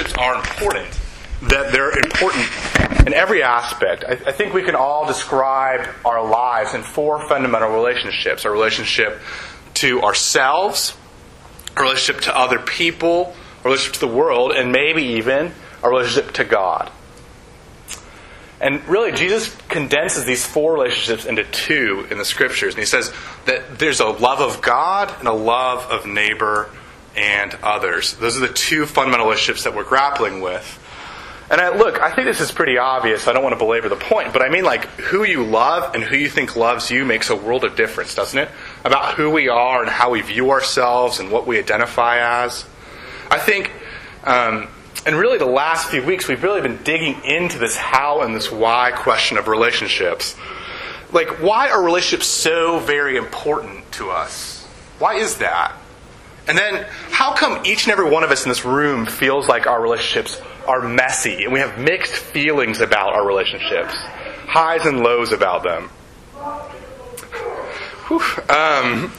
relationships are important, that they're important in every aspect. I, I think we can all describe our lives in four fundamental relationships our relationship to ourselves, our relationship to other people, our relationship to the world, and maybe even our relationship to God. And really, Jesus condenses these four relationships into two in the scriptures. And he says that there's a love of God and a love of neighbor and others. Those are the two fundamental relationships that we're grappling with. And I, look, I think this is pretty obvious. I don't want to belabor the point, but I mean, like, who you love and who you think loves you makes a world of difference, doesn't it? About who we are and how we view ourselves and what we identify as. I think, um, and really the last few weeks, we've really been digging into this how and this why question of relationships. Like, why are relationships so very important to us? Why is that? And then, how come each and every one of us in this room feels like our relationships are messy and we have mixed feelings about our relationships? Highs and lows about them. Um,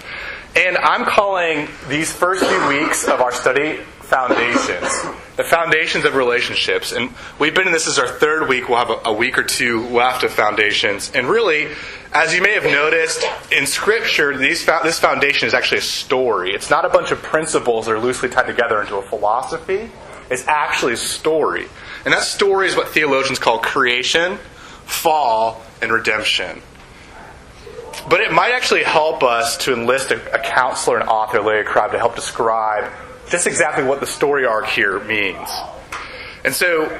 and I'm calling these first few weeks of our study foundations. The foundations of relationships. And we've been in this is our third week. We'll have a, a, week or two left of foundations. And really, as you may have noticed in Scripture, these, this foundation is actually a story. It's not a bunch of principles that are loosely tied together into a philosophy. It's actually a story. And that story is what theologians call creation, fall, and redemption. But it might actually help us to enlist a, a counselor and author, Larry Crabb, to help describe just exactly what the story arc here means. And so,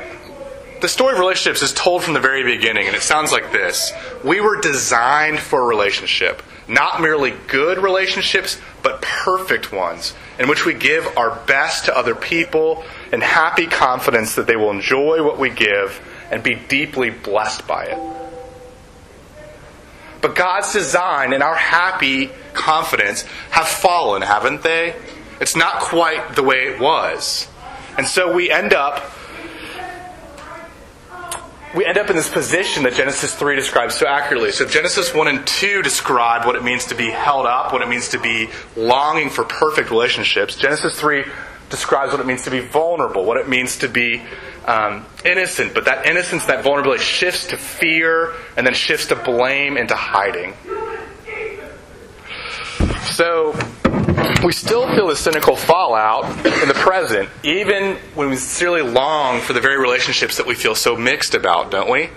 the story of relationships is told from the very beginning, and it sounds like this We were designed for a relationship, not merely good relationships, but perfect ones, in which we give our best to other people in happy confidence that they will enjoy what we give and be deeply blessed by it. But God's design and our happy confidence have fallen, haven't they? It's not quite the way it was. And so we end up we end up in this position that Genesis 3 describes so accurately. So Genesis 1 and 2 describe what it means to be held up, what it means to be longing for perfect relationships. Genesis 3 describes what it means to be vulnerable, what it means to be um, innocent. But that innocence, that vulnerability shifts to fear and then shifts to blame and to hiding. So we still feel the cynical fallout in the present, even when we sincerely long for the very relationships that we feel so mixed about, don't we?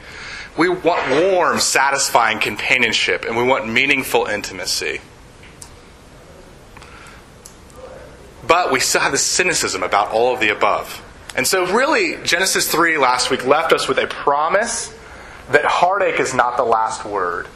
We want warm, satisfying companionship, and we want meaningful intimacy. But we still have this cynicism about all of the above. And so, really, Genesis 3 last week left us with a promise that heartache is not the last word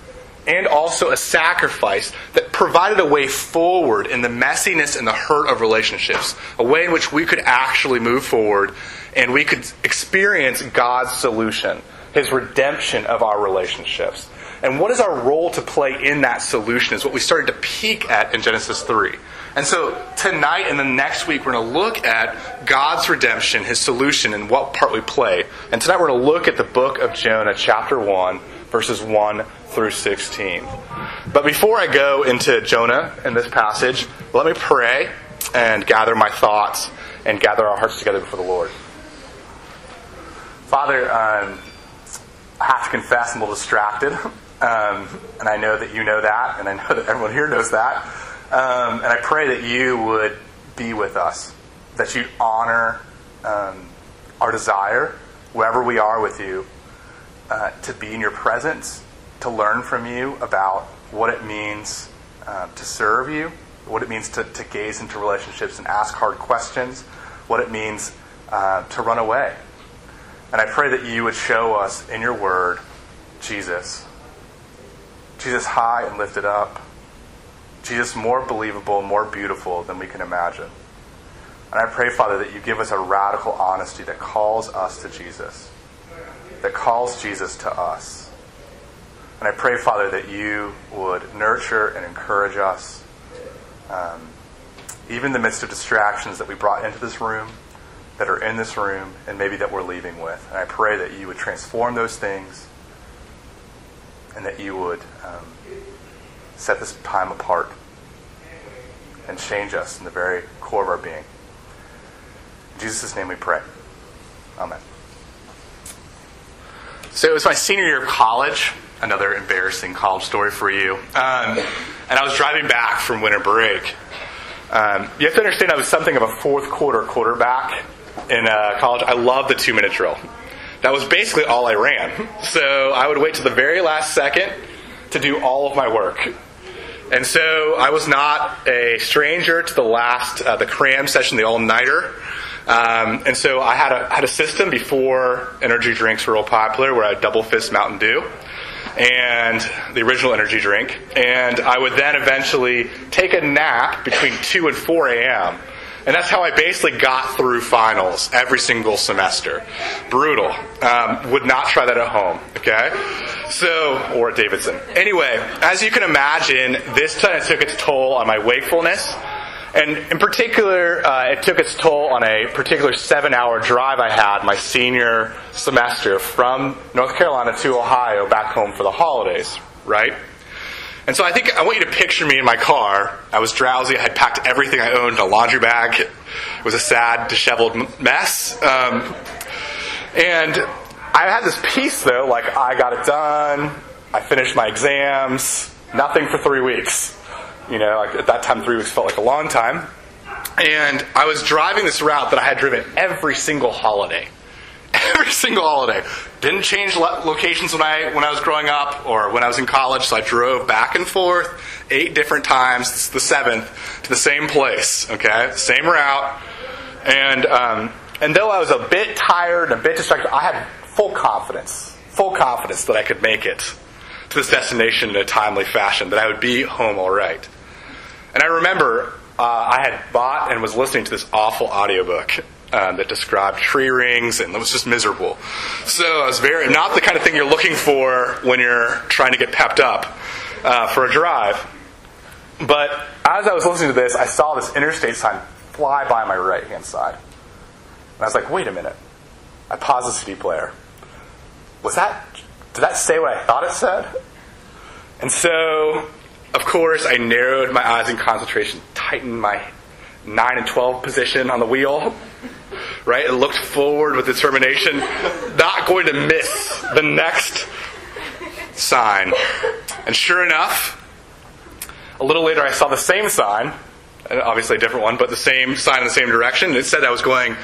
and also a sacrifice that provided a way forward in the messiness and the hurt of relationships, a way in which we could actually move forward and we could experience God's solution, His redemption of our relationships. And what is our role to play in that solution is what we started to peek at in Genesis 3. And so tonight and the next week, we're going to look at God's redemption, His solution, and what part we play. And tonight we're going to look at the book of Jonah, chapter 1, verses 1 through 16. But before I go into Jonah in this passage, let me pray and gather my thoughts and gather our hearts together before the Lord. Father, um, I have to confess I'm a little distracted. Um, and I know that you know that, and I know that everyone here knows that. Um, and I pray that you would be with us, that you'd honor um, our desire, wherever we are with you, uh, to be in your presence, to learn from you about what it means uh, to serve you, what it means to, to, gaze into relationships and ask hard questions, what it means uh, to run away. And I pray that you would show us in your word Jesus. Jesus high and lifted up. Jesus more believable, more beautiful than we can imagine. And I pray, Father, that you give us a radical honesty that calls us to Jesus that calls Jesus to us. And I pray, Father, that you would nurture and encourage us, um, even in the midst of distractions that we brought into this room, that are in this room, and maybe that we're leaving with. And I pray that you would transform those things and that you would um, set this time apart and change us in the very core of our being. In Jesus' name we pray. Amen. So it was my senior year of college. Another embarrassing college story for you. Um, and I was driving back from winter break. Um, you have to understand I was something of a fourth quarter quarterback in uh, college. I loved the two minute drill. That was basically all I ran. So I would wait to the very last second to do all of my work. And so I was not a stranger to the last, uh, the cram session, the all nighter. Um, and so I had a, had a system before energy drinks were real popular where I double fist Mountain Dew and the original energy drink. And I would then eventually take a nap between 2 and 4 a.m. And that's how I basically got through finals every single semester. Brutal. Um, would not try that at home, okay? So, or at Davidson. Anyway, as you can imagine, this kind of took its toll on my wakefulness. And in particular, uh, it took its toll on a particular seven hour drive I had my senior semester from North Carolina to Ohio back home for the holidays, right? And so I think I want you to picture me in my car. I was drowsy. I had packed everything I owned in a laundry bag. It was a sad, disheveled mess. Um, and I had this peace, though, like I got it done. I finished my exams. Nothing for three weeks. You know, at that time, three weeks felt like a long time. And I was driving this route that I had driven every single holiday every single holiday. Didn't change locations when I when I was growing up or when I was in college. So I drove back and forth eight different times. The seventh to the same place. Okay, same route. And um, and though I was a bit tired and a bit distracted, I had full confidence, full confidence that I could make it to this destination in a timely fashion. That I would be home all right. And I remember uh, I had bought and was listening to this awful audiobook uh, that described tree rings, and it was just miserable. So I was very not the kind of thing you're looking for when you're trying to get pepped up uh, for a drive. But as I was listening to this, I saw this interstate sign fly by my right hand side, and I was like, "Wait a minute!" I paused the CD player. Was that? Did that say what I thought it said? And so, of course, I narrowed my eyes in concentration, tightened my 9 and 12 position on the wheel, right? It looked forward with determination, not going to miss the next sign. And sure enough, a little later I saw the same sign, obviously a different one, but the same sign in the same direction. It said I was going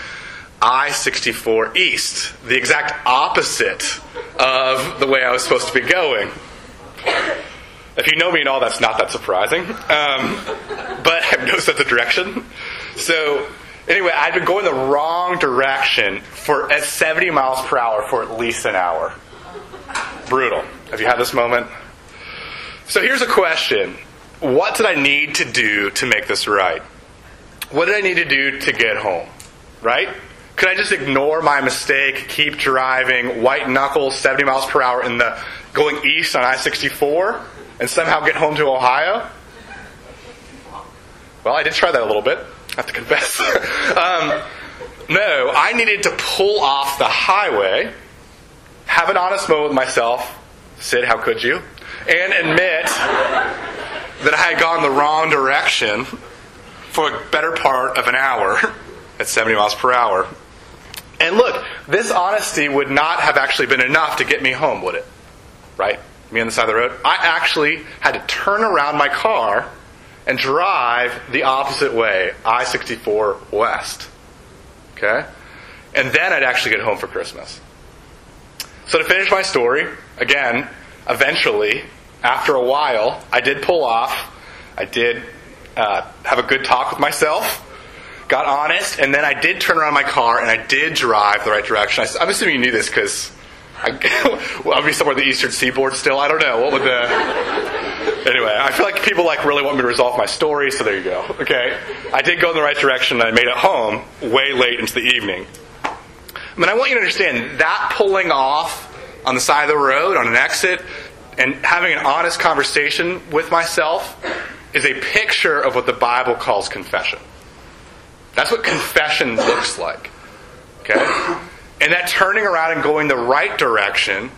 I 64 east, the exact opposite of the way I was supposed to be going. If you know me at all, that's not that surprising. Um, but I've noticed that the direction. So, anyway, I'd been going the wrong direction for at 70 miles per hour for at least an hour. Brutal. Have you had this moment? So, here's a question What did I need to do to make this right? What did I need to do to get home? Right? Could I just ignore my mistake, keep driving, white knuckles, 70 miles per hour in the going east on I 64? And somehow get home to Ohio? Well, I did try that a little bit, I have to confess. um, no, I needed to pull off the highway, have an honest moment with myself. Sid, how could you? And admit that I had gone the wrong direction for a better part of an hour at 70 miles per hour. And look, this honesty would not have actually been enough to get me home, would it? Right? Me on the side of the road, I actually had to turn around my car and drive the opposite way, I 64 west. Okay? And then I'd actually get home for Christmas. So to finish my story, again, eventually, after a while, I did pull off. I did uh, have a good talk with myself, got honest, and then I did turn around my car and I did drive the right direction. I, I'm assuming you knew this because I, well, I'll be somewhere in the eastern seaboard still. I don't know. What would the. Anyway, I feel like people like really want me to resolve my story, so there you go. Okay? I did go in the right direction I made it home way late into the evening. I mean, I want you to understand that pulling off on the side of the road on an exit and having an honest conversation with myself is a picture of what the Bible calls confession. That's what confession looks like. Okay? And that turning around and going the right direction,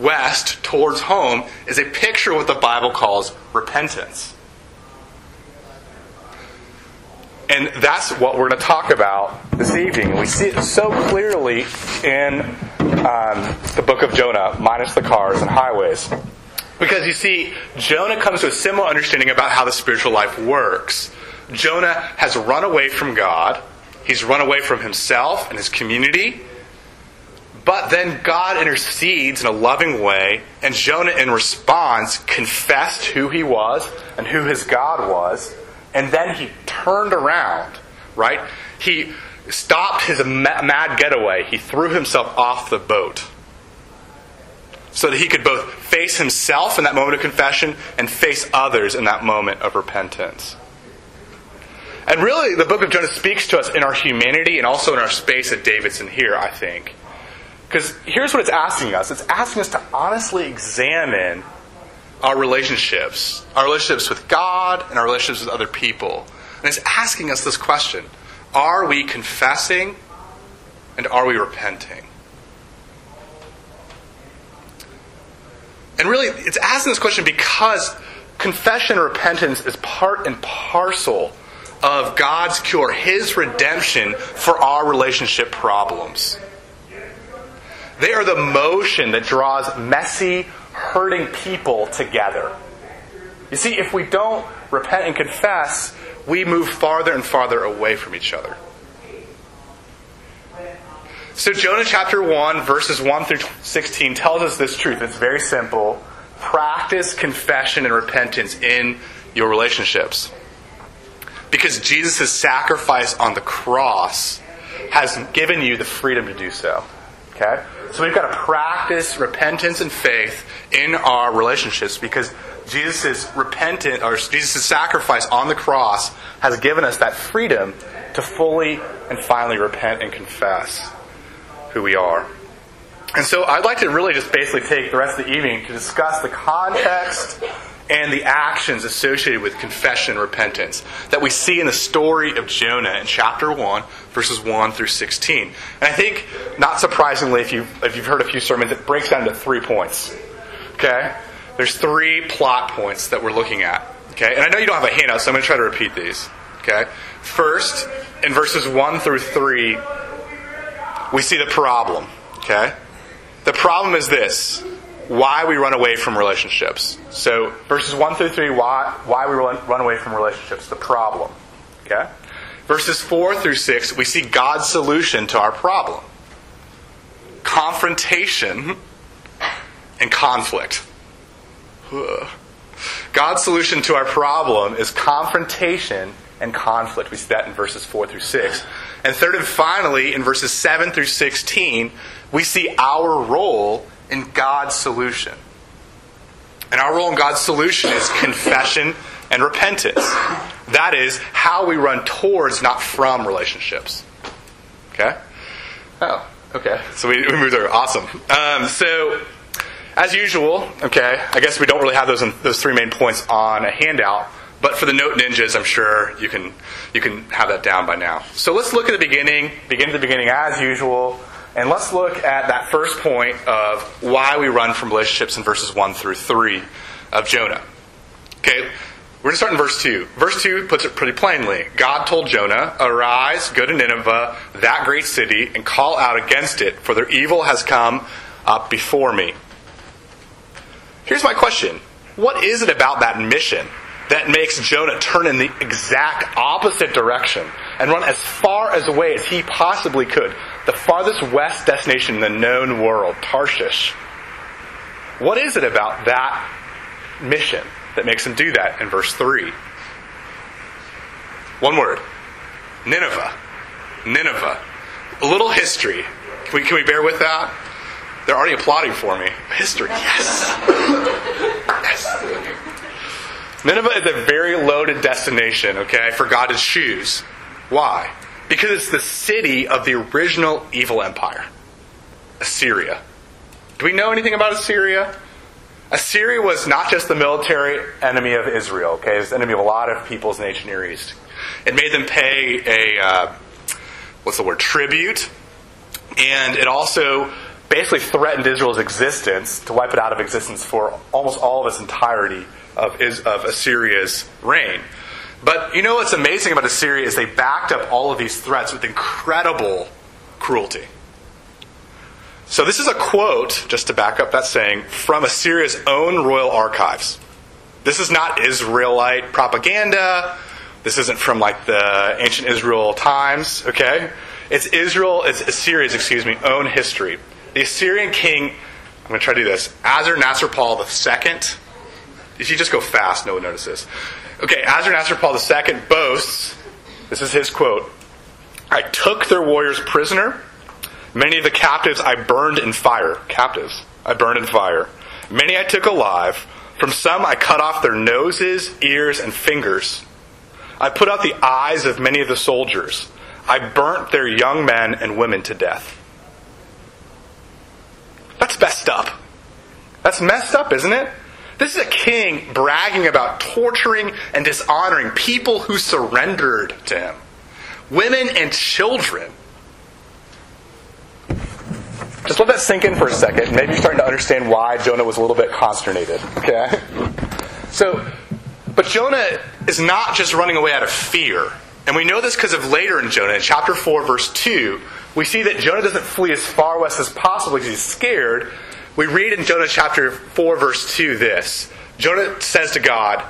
west, towards home, is a picture of what the Bible calls repentance. And that's what we're going to talk about this evening. We see it so clearly in um, the book of Jonah, minus the cars and highways. Because you see, Jonah comes to a similar understanding about how the spiritual life works. Jonah has run away from God, he's run away from himself and his community. But then God intercedes in a loving way, and Jonah, in response, confessed who he was and who his God was and then he turned around, right? He stopped his mad getaway. He threw himself off the boat so that he could both face himself in that moment of confession and face others in that moment of repentance. And really, the book of Jonah speaks to us in our humanity and also in our space at Davidson here, I think. Because here's what it's asking us it's asking us to honestly examine our relationships, our relationships with God and our relationships with other people. And it's asking us this question Are we confessing and are we repenting? And really, it's asking this question because confession and repentance is part and parcel of God's cure, His redemption for our relationship problems. They are the motion that draws messy, hurting people together. You see, if we don't repent and confess, we move farther and farther away from each other. So, Jonah chapter 1, verses 1 through 16 tells us this truth. It's very simple. Practice confession and repentance in your relationships. Because Jesus' sacrifice on the cross has given you the freedom to do so. Okay? So we've got to practice repentance and faith in our relationships because Jesus' repentant or Jesus' sacrifice on the cross has given us that freedom to fully and finally repent and confess who we are. And so I'd like to really just basically take the rest of the evening to discuss the context and the actions associated with confession and repentance that we see in the story of Jonah in chapter 1, verses 1 through 16. And I think, not surprisingly, if you've, if you've heard a few sermons, it breaks down to three points. Okay? There's three plot points that we're looking at. Okay? And I know you don't have a handout, so I'm going to try to repeat these. Okay? First, in verses 1 through 3, we see the problem. Okay? The problem is this why we run away from relationships. So, verses 1 through 3, why, why we run, run away from relationships, the problem. Okay? Verses 4 through 6, we see God's solution to our problem confrontation and conflict. God's solution to our problem is confrontation and conflict. We see that in verses 4 through 6. And third and finally, in verses 7 through 16, we see our role in God's solution. And our role in God's solution is confession and repentance. That is how we run towards, not from relationships. Okay? Oh, okay. So we, we moved there. Awesome. Um, so, as usual, okay, I guess we don't really have those, those three main points on a handout. But for the note ninjas, I'm sure you can you can have that down by now. So let's look at the beginning. Begin at the beginning as usual. And let's look at that first point of why we run from relationships in verses 1 through 3 of Jonah. Okay, we're going to start in verse 2. Verse 2 puts it pretty plainly. God told Jonah, Arise, go to Nineveh, that great city, and call out against it, for their evil has come up before me. Here's my question What is it about that mission that makes Jonah turn in the exact opposite direction and run as far as away as he possibly could? The farthest west destination in the known world, Tarshish. What is it about that mission that makes him do that in verse 3? One word Nineveh. Nineveh. A little history. Can we, can we bear with that? They're already applauding for me. History, yes. yes. Nineveh is a very loaded destination, okay, for God to choose. Why? Because it's the city of the original evil empire, Assyria. Do we know anything about Assyria? Assyria was not just the military enemy of Israel, okay? It was the enemy of a lot of peoples in the ancient Near East. It made them pay a, uh, what's the word, tribute. And it also basically threatened Israel's existence to wipe it out of existence for almost all of its entirety of, of Assyria's reign. But you know what's amazing about Assyria is they backed up all of these threats with incredible cruelty. So this is a quote, just to back up that saying, from Assyria's own royal archives. This is not Israelite propaganda. This isn't from like the ancient Israel times, okay? It's Israel, it's Assyria's, excuse me, own history. The Assyrian king, I'm going to try to do this, Azar-Nasir-Pal II. If you just go fast, no one notices. Okay, Azar-Nasir-Pal II boasts, this is his quote, I took their warriors prisoner Many of the captives I burned in fire. Captives. I burned in fire. Many I took alive. From some I cut off their noses, ears, and fingers. I put out the eyes of many of the soldiers. I burnt their young men and women to death. That's messed up. That's messed up, isn't it? This is a king bragging about torturing and dishonoring people who surrendered to him women and children. Just let that sink in for a second. Maybe you're starting to understand why Jonah was a little bit consternated. Okay? So, but Jonah is not just running away out of fear. And we know this because of later in Jonah, in chapter 4, verse 2, we see that Jonah doesn't flee as far west as possible because he's scared. We read in Jonah chapter 4, verse 2 this Jonah says to God,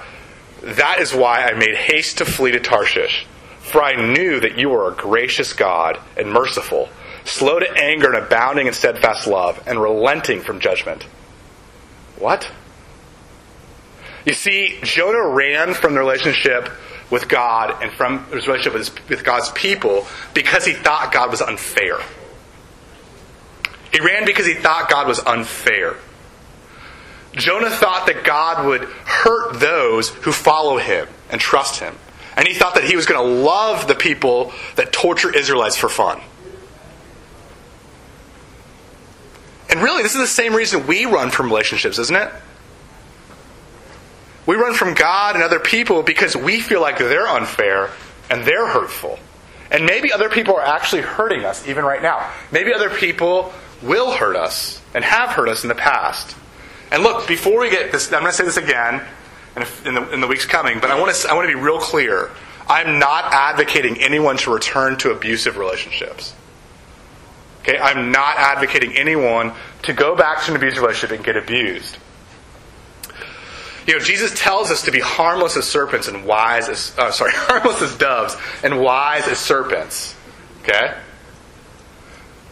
That is why I made haste to flee to Tarshish, for I knew that you are a gracious God and merciful slow to anger and abounding in steadfast love, and relenting from judgment. What? You see, Jonah ran from the relationship with God and from his relationship with, his, with God's people because he thought God was unfair. He ran because he thought God was unfair. Jonah thought that God would hurt those who follow him and trust him. And he thought that he was going to love the people that torture Israelites for fun. And really, this is the same reason we run from relationships, isn't it? We run from God and other people because we feel like they're unfair and they're hurtful. And maybe other people are actually hurting us even right now. Maybe other people will hurt us and have hurt us in the past. And look, before we get this, I'm going to say this again in the, in the weeks coming, but I want, to, I want to be real clear. I'm not advocating anyone to return to abusive relationships. Okay, I'm not advocating anyone to go back to an abusive relationship and get abused. You know, Jesus tells us to be harmless as serpents and wise as uh, sorry, harmless as doves and wise as serpents. Okay,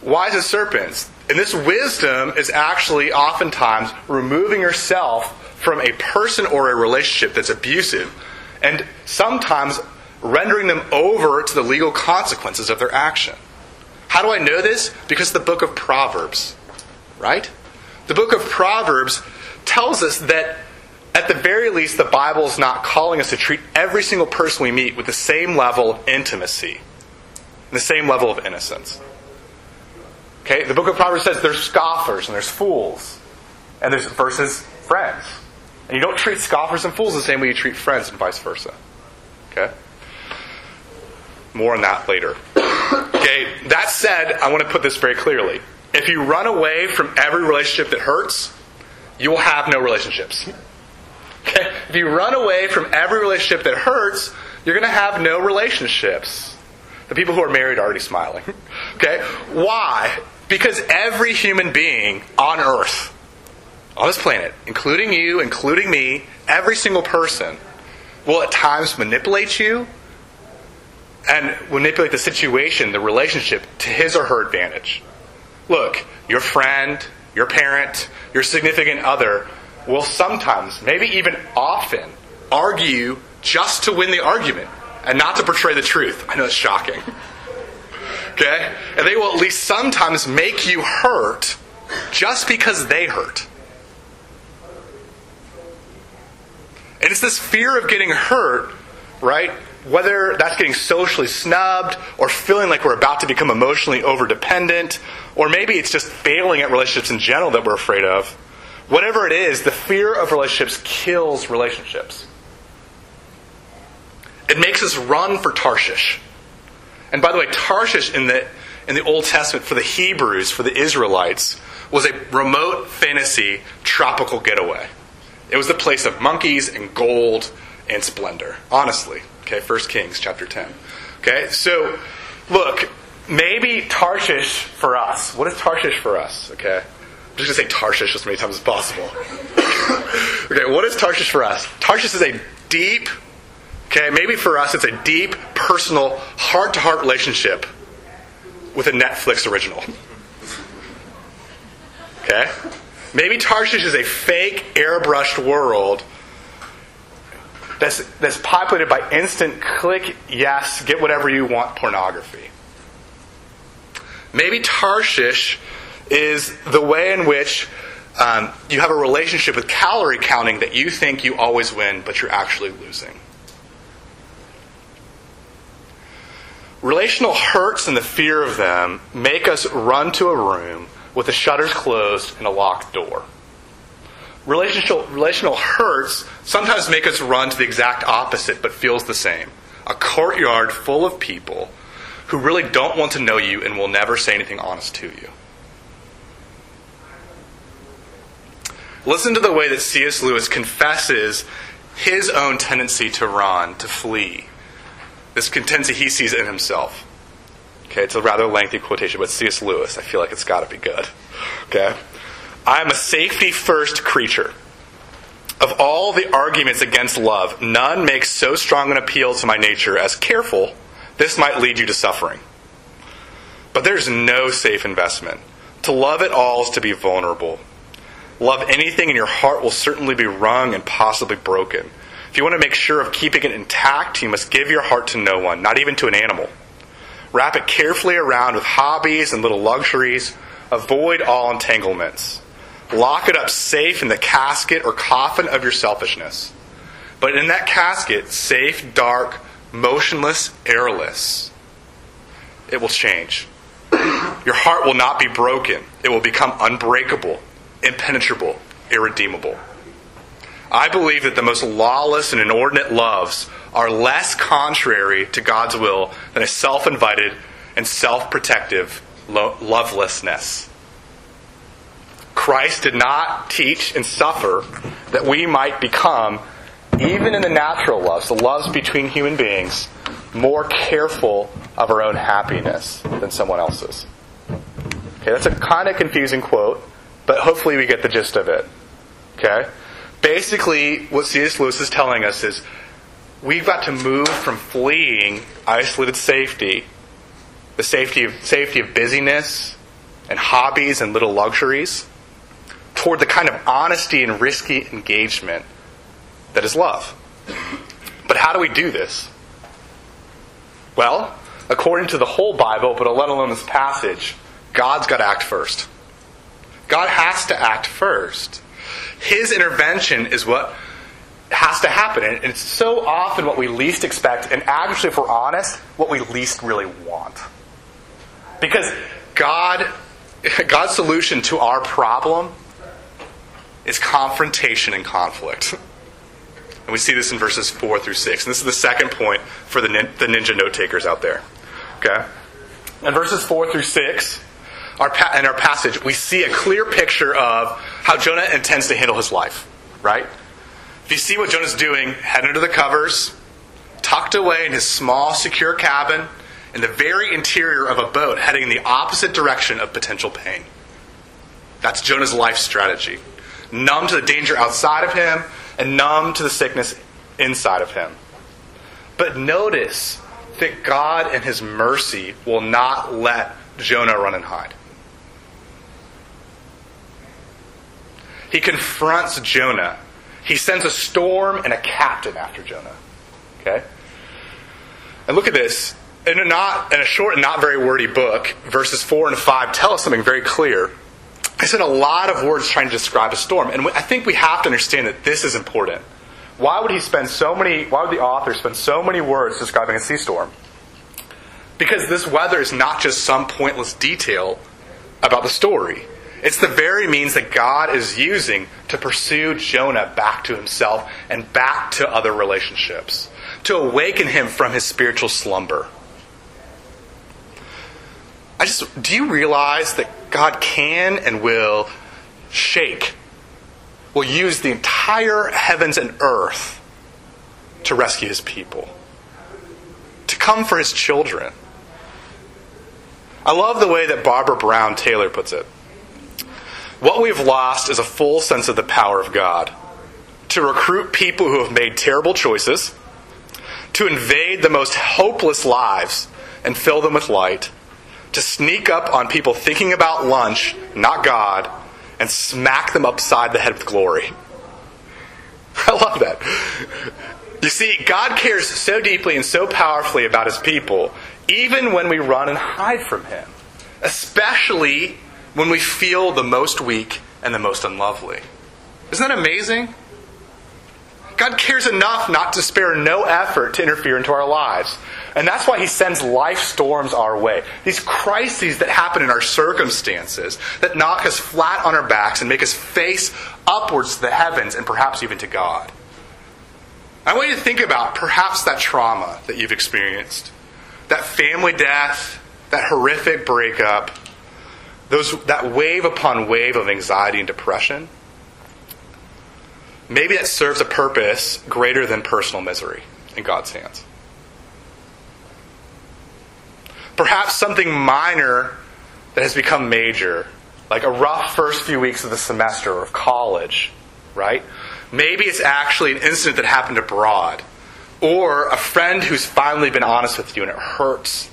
wise as serpents. And this wisdom is actually oftentimes removing yourself from a person or a relationship that's abusive, and sometimes rendering them over to the legal consequences of their action. How do I know this? Because the book of Proverbs, right? The book of Proverbs tells us that at the very least, the Bible is not calling us to treat every single person we meet with the same level of intimacy, the same level of innocence. Okay, the book of Proverbs says there's scoffers and there's fools, and there's versus friends. And you don't treat scoffers and fools the same way you treat friends and vice versa. Okay? More on that later. Okay, that said, I want to put this very clearly. If you run away from every relationship that hurts, you will have no relationships. Okay? If you run away from every relationship that hurts, you're going to have no relationships. The people who are married are already smiling. Okay? Why? Because every human being on earth, on this planet, including you, including me, every single person, will at times manipulate you and manipulate the situation, the relationship, to his or her advantage. Look, your friend, your parent, your significant other will sometimes, maybe even often, argue just to win the argument and not to portray the truth. I know it's shocking. Okay? And they will at least sometimes make you hurt just because they hurt. And it's this fear of getting hurt, right, whether that's getting socially snubbed or feeling like we're about to become emotionally overdependent, or maybe it's just failing at relationships in general that we're afraid of, whatever it is, the fear of relationships kills relationships. It makes us run for Tarshish. And by the way, Tarshish in the, in the Old Testament for the Hebrews, for the Israelites, was a remote fantasy tropical getaway. It was the place of monkeys and gold and splendor, honestly. Okay, 1 Kings chapter 10. Okay, so look, maybe Tarshish for us. What is Tarshish for us? Okay, I'm just gonna say Tarshish as many times as possible. okay, what is Tarshish for us? Tarshish is a deep, okay, maybe for us it's a deep, personal, heart to heart relationship with a Netflix original. Okay? Maybe Tarshish is a fake, airbrushed world that's, that's populated by instant click, yes, get whatever you want pornography. Maybe Tarshish is the way in which um, you have a relationship with calorie counting that you think you always win, but you're actually losing. Relational hurts and the fear of them make us run to a room with the shutters closed and a locked door. Relational, relational hurts sometimes make us run to the exact opposite, but feels the same. A courtyard full of people who really don't want to know you and will never say anything honest to you. Listen to the way that C.S. Lewis confesses his own tendency to run, to flee. This tendency he sees in himself. Okay, it's a rather lengthy quotation, but C.S. Lewis, I feel like it's got to be good. Okay? I am a safety first creature. Of all the arguments against love, none makes so strong an appeal to my nature as careful, this might lead you to suffering. But there's no safe investment. To love at all is to be vulnerable. Love anything, and your heart will certainly be wrung and possibly broken. If you want to make sure of keeping it intact, you must give your heart to no one, not even to an animal. Wrap it carefully around with hobbies and little luxuries. Avoid all entanglements. Lock it up safe in the casket or coffin of your selfishness. But in that casket, safe, dark, motionless, airless, it will change. Your heart will not be broken. It will become unbreakable, impenetrable, irredeemable. I believe that the most lawless and inordinate loves are less contrary to God's will than a self invited and self protective lo- lovelessness. Christ did not teach and suffer that we might become, even in the natural loves, the loves between human beings, more careful of our own happiness than someone else's. Okay, that's a kind of confusing quote, but hopefully we get the gist of it. Okay? Basically, what C.S. Lewis is telling us is we've got to move from fleeing isolated safety, the safety of, safety of busyness and hobbies and little luxuries, toward the kind of honesty and risky engagement that is love. But how do we do this? Well, according to the whole Bible, but let alone this passage, God's got to act first. God has to act first. His intervention is what has to happen. And it's so often what we least expect, and actually, if we're honest, what we least really want. Because God, God's solution to our problem is confrontation and conflict. And we see this in verses 4 through 6. And this is the second point for the, nin- the ninja note takers out there. Okay? In verses 4 through 6, our pa- in our passage, we see a clear picture of how Jonah intends to handle his life, right? If you see what Jonah's doing, head under the covers, tucked away in his small, secure cabin, in the very interior of a boat heading in the opposite direction of potential pain. That's Jonah's life strategy. Numb to the danger outside of him and numb to the sickness inside of him. But notice that God, in his mercy, will not let Jonah run and hide. He confronts Jonah. He sends a storm and a captain after Jonah. Okay? And look at this. In a, not, in a short and not very wordy book, verses 4 and 5 tell us something very clear. I spent a lot of words trying to describe a storm, and I think we have to understand that this is important. Why would he spend so many, why would the author spend so many words describing a sea storm? Because this weather is not just some pointless detail about the story. It's the very means that God is using to pursue Jonah back to himself and back to other relationships, to awaken him from his spiritual slumber. I just, do you realize that God can and will shake, will use the entire heavens and earth to rescue his people? To come for his children. I love the way that Barbara Brown Taylor puts it. What we've lost is a full sense of the power of God to recruit people who have made terrible choices, to invade the most hopeless lives and fill them with light, to sneak up on people thinking about lunch, not God, and smack them upside the head with glory. I love that. You see, God cares so deeply and so powerfully about his people, even when we run and hide from him, especially when we feel the most weak and the most unlovely. Isn't that amazing? God cares enough not to spare no effort to interfere into our lives. And that's why He sends life storms our way. These crises that happen in our circumstances that knock us flat on our backs and make us face upwards to the heavens and perhaps even to God. I want you to think about perhaps that trauma that you've experienced, that family death, that horrific breakup, those, that wave upon wave of anxiety and depression, maybe that serves a purpose greater than personal misery in God's hands. Perhaps something minor that has become major, like a rough first few weeks of the semester or of college, right? Maybe it's actually an incident that happened abroad, or a friend who's finally been honest with you and it hurts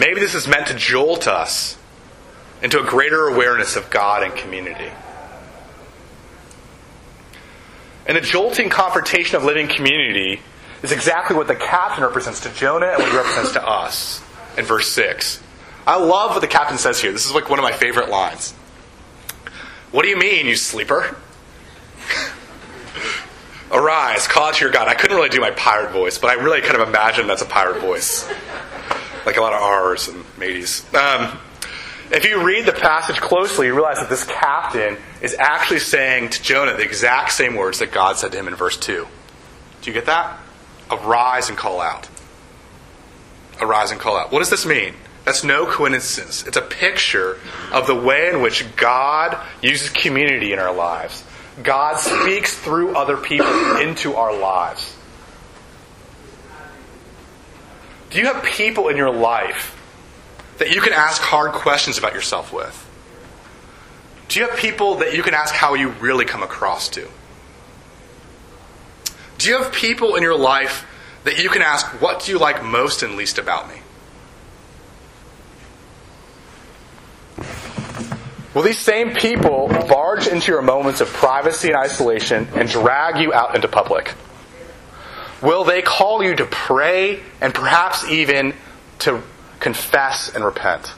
Maybe this is meant to jolt us into a greater awareness of God and community. And a jolting confrontation of living community is exactly what the captain represents to Jonah and what he represents to us in verse 6. I love what the captain says here. This is like one of my favorite lines. What do you mean, you sleeper? Arise, call out to your God. I couldn't really do my pirate voice, but I really kind of imagine that's a pirate voice like a lot of R's and mateys. Um, if you read the passage closely, you realize that this captain is actually saying to Jonah the exact same words that God said to him in verse 2. Do you get that? Arise and call out. Arise and call out. What does this mean? That's no coincidence. It's a picture of the way in which God uses community in our lives. God speaks through other people into our lives. Do you have people in your life that you can ask hard questions about yourself with? Do you have people that you can ask how you really come across to? Do you have people in your life that you can ask, what do you like most and least about me? Will these same people barge into your moments of privacy and isolation and drag you out into public? Will they call you to pray and perhaps even to confess and repent?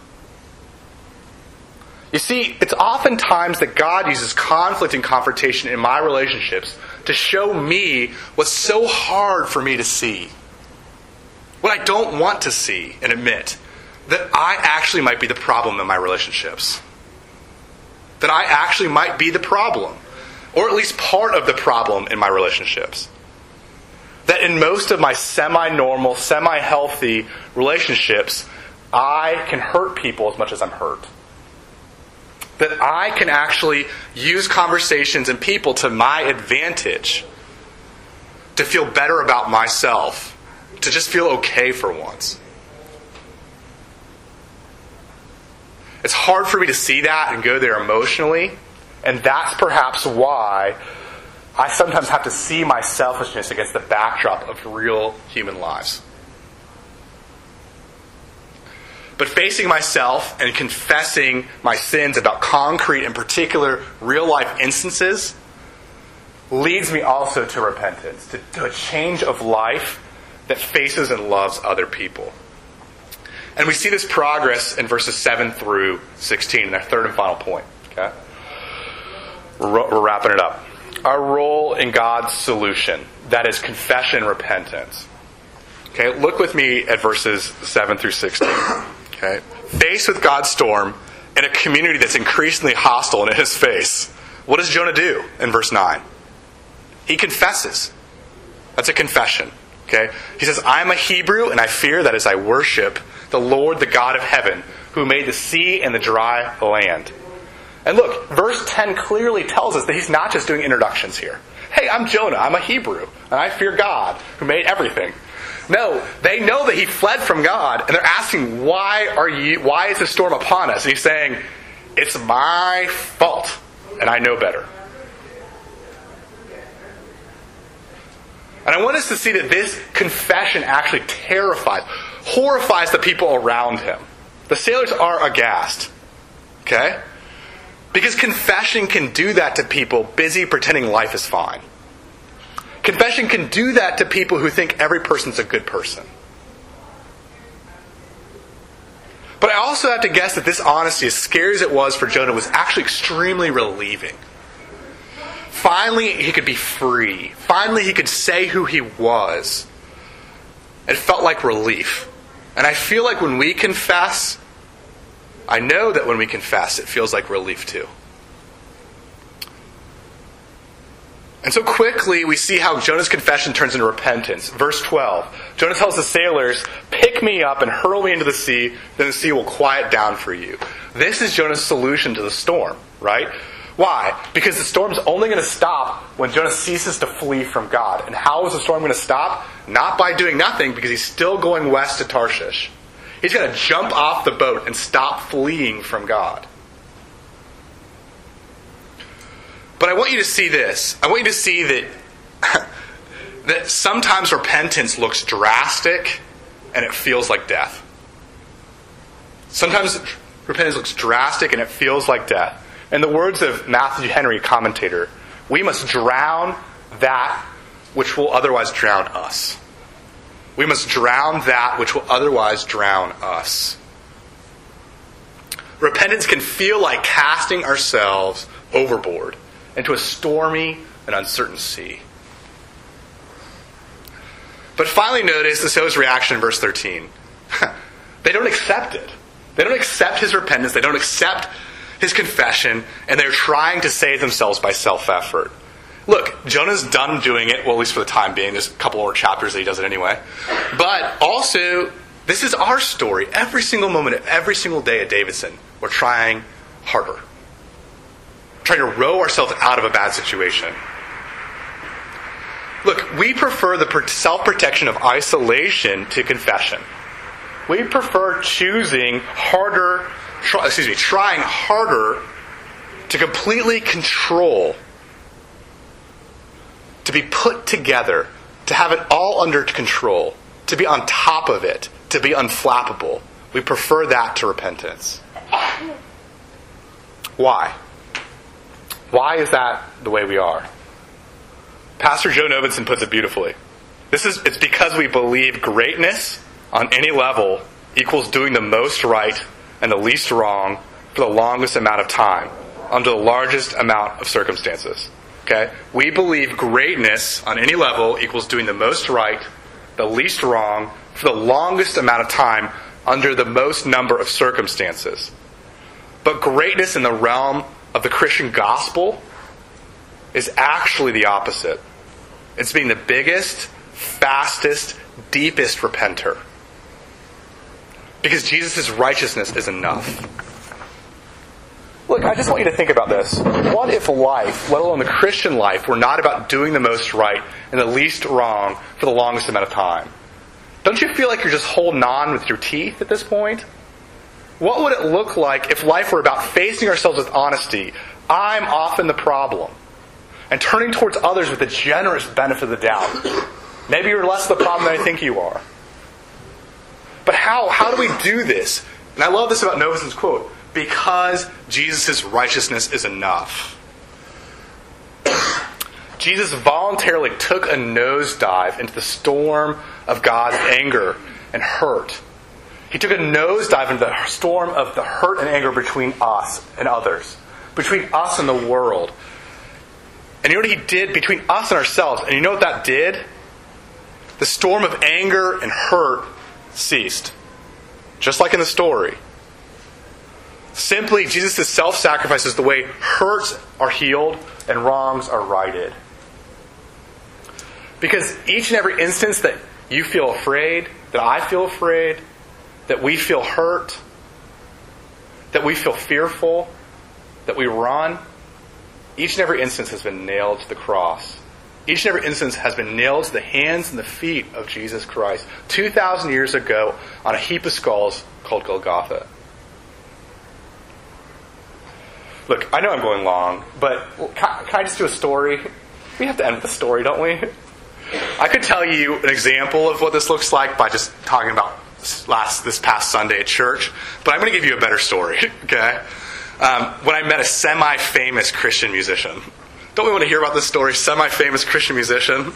You see, it's oftentimes that God uses conflict and confrontation in my relationships to show me what's so hard for me to see. What I don't want to see and admit that I actually might be the problem in my relationships. That I actually might be the problem, or at least part of the problem in my relationships that in most of my semi normal, semi healthy relationships, I can hurt people as much as I'm hurt. That I can actually use conversations and people to my advantage to feel better about myself, to just feel okay for once. It's hard for me to see that and go there emotionally, and that's perhaps why I sometimes have to see my selfishness against the backdrop of real human lives. But facing myself and confessing my sins about concrete and particular real life instances leads me also to repentance, to, to a change of life that faces and loves other people. And we see this progress in verses 7 through 16, in our third and final point. Okay? We're, we're wrapping it up our role in God's solution. That is confession and repentance. Okay, look with me at verses 7 through 16. Okay, faced with God's storm in a community that's increasingly hostile in his face, what does Jonah do in verse 9? He confesses. That's a confession. Okay? He says, I'm a Hebrew, and I fear that as I worship the Lord, the God of heaven, who made the sea and the dry land. And look, verse 10 clearly tells us that he's not just doing introductions here. Hey, I'm Jonah. I'm a Hebrew, and I fear God who made everything. No, they know that he fled from God, and they're asking, "Why are you? Why is the storm upon us?" And he's saying, "It's my fault, and I know better." And I want us to see that this confession actually terrifies, horrifies the people around him. The sailors are aghast. Okay? Because confession can do that to people busy pretending life is fine. Confession can do that to people who think every person's a good person. But I also have to guess that this honesty, as scary as it was for Jonah, was actually extremely relieving. Finally, he could be free. Finally, he could say who he was. It felt like relief. And I feel like when we confess, I know that when we confess, it feels like relief too. And so quickly we see how Jonah's confession turns into repentance. Verse 12. Jonah tells the sailors, Pick me up and hurl me into the sea, then the sea will quiet down for you. This is Jonah's solution to the storm, right? Why? Because the storm's only going to stop when Jonah ceases to flee from God. And how is the storm going to stop? Not by doing nothing, because he's still going west to Tarshish. He's going to jump off the boat and stop fleeing from God. But I want you to see this. I want you to see that, that sometimes repentance looks drastic and it feels like death. Sometimes repentance looks drastic and it feels like death. In the words of Matthew Henry, commentator, we must drown that which will otherwise drown us. We must drown that which will otherwise drown us. Repentance can feel like casting ourselves overboard into a stormy and uncertain sea. But finally, notice the sailor's reaction in verse 13. they don't accept it. They don't accept his repentance. They don't accept his confession, and they're trying to save themselves by self effort. Look, Jonah's done doing it, well, at least for the time being. There's a couple more chapters that he does it anyway. But also, this is our story. Every single moment of every single day at Davidson, we're trying harder trying to row ourselves out of a bad situation. Look, we prefer the self protection of isolation to confession. We prefer choosing harder, try, excuse me, trying harder to completely control, to be put together, to have it all under control, to be on top of it, to be unflappable. We prefer that to repentance. Why? Why is that the way we are? Pastor Joe Novenson puts it beautifully. This is it's because we believe greatness on any level equals doing the most right and the least wrong for the longest amount of time under the largest amount of circumstances. Okay? We believe greatness on any level equals doing the most right, the least wrong for the longest amount of time under the most number of circumstances. But greatness in the realm of the Christian gospel is actually the opposite. It's being the biggest, fastest, deepest repenter. Because Jesus' righteousness is enough. I just want you to think about this. What if life, let alone the Christian life, were not about doing the most right and the least wrong for the longest amount of time? Don't you feel like you're just holding on with your teeth at this point? What would it look like if life were about facing ourselves with honesty? I'm often the problem. And turning towards others with a generous benefit of the doubt. Maybe you're less the problem than I think you are. But how? How do we do this? And I love this about Novus's quote because Jesus' righteousness is enough. Jesus voluntarily took a nosedive into the storm of God's anger and hurt he took a nosedive into the storm of the hurt and anger between us and others, between us and the world. And you know what he did between us and ourselves? And you know what that did? The storm of anger and hurt ceased. Just like in the story. Simply, Jesus' self sacrifice is the way hurts are healed and wrongs are righted. Because each and every instance that you feel afraid, that I feel afraid, that we feel hurt, that we feel fearful, that we run, each and every instance has been nailed to the cross Each and every instance has been nailed to the hands and the feet of Jesus Christ 2,000 years ago on a heap of skulls called Golgotha. Look, I know I'm going long, but can, can I just do a story? We have to end with a story, don't we? I could tell you an example of what this looks like by just talking about last this past Sunday at church, but I'm going to give you a better story. Okay, um, when I met a semi-famous Christian musician. Don't we want to hear about this story? Semi-famous Christian musician.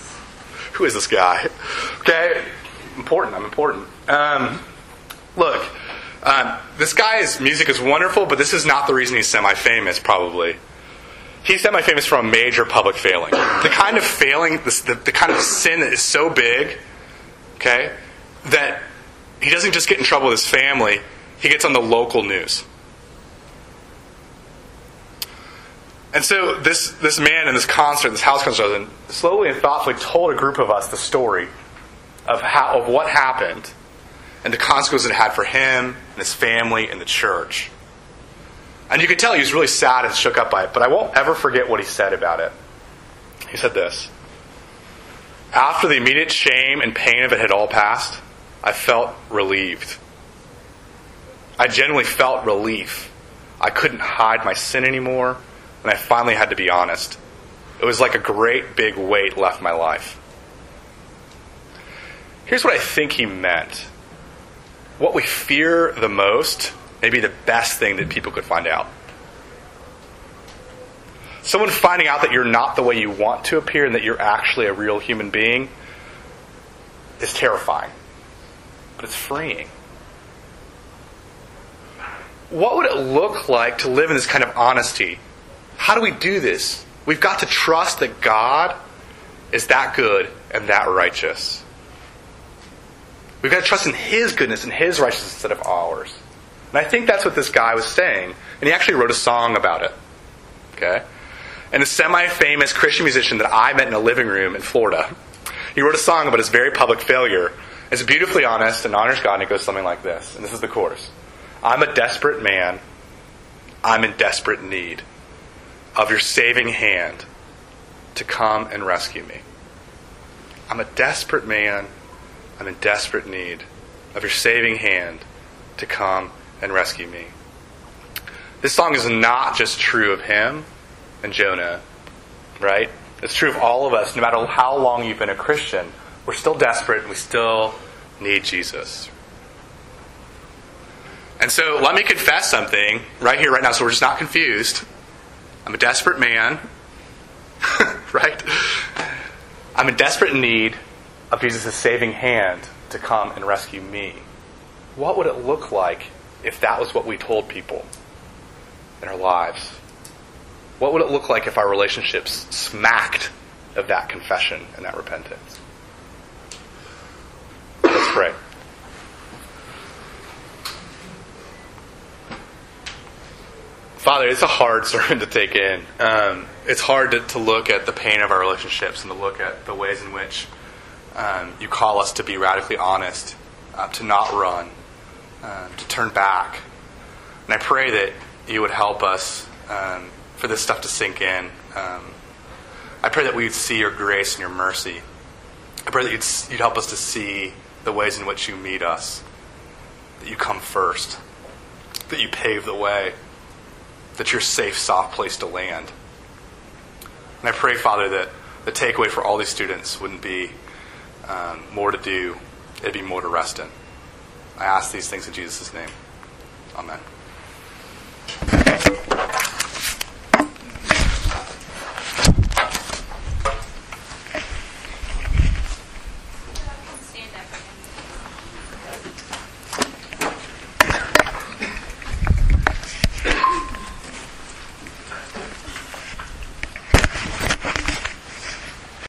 Who is this guy? Okay, important. I'm important. Um, look, um, this guy's music is wonderful, but this is not the reason he's semi-famous. Probably he's semi-famous for a major public failing. The kind of failing, the, the, the kind of sin that is so big, okay, that he doesn't just get in trouble with his family, he gets on the local news. And so this, this man in this concert, this house concert, slowly and thoughtfully told a group of us the story of, how, of what happened and the consequences it had for him and his family and the church. And you could tell he was really sad and shook up by it, but I won't ever forget what he said about it. He said this After the immediate shame and pain of it had all passed, I felt relieved. I genuinely felt relief. I couldn't hide my sin anymore, and I finally had to be honest. It was like a great big weight left my life. Here's what I think he meant. What we fear the most may be the best thing that people could find out. Someone finding out that you're not the way you want to appear and that you're actually a real human being is terrifying, but it's freeing. What would it look like to live in this kind of honesty? How do we do this? We've got to trust that God is that good and that righteous. We've got to trust in His goodness and His righteousness instead of ours. And I think that's what this guy was saying. And he actually wrote a song about it. Okay? And a semi famous Christian musician that I met in a living room in Florida, he wrote a song about his very public failure. It's beautifully honest and honors God, and it goes something like this. And this is the chorus I'm a desperate man. I'm in desperate need of your saving hand to come and rescue me. I'm a desperate man. I'm in desperate need of your saving hand to come and rescue me. This song is not just true of him and Jonah, right? It's true of all of us, no matter how long you've been a Christian. We're still desperate and we still need Jesus. And so let me confess something right here, right now, so we're just not confused. I'm a desperate man, right? I'm in desperate need of Jesus' saving hand to come and rescue me. What would it look like if that was what we told people in our lives? What would it look like if our relationships smacked of that confession and that repentance? Let's pray. Father, it's a hard sermon to take in. Um, it's hard to, to, look at the pain of our relationships and to look at the ways in which um, you call us to be radically honest, uh, to not run, um, to turn back. And I pray that you would help us um, for this stuff to sink in. Um, I pray that we would see your grace and your mercy. I pray that you'd, you'd help us to see the ways in which you meet us, that you come first, that you pave the way, that you're a safe, soft place to land. And I pray, Father, that the takeaway for all these students wouldn't be um, more to do, it'd be more to rest in. I ask these things in Jesus' name. Amen.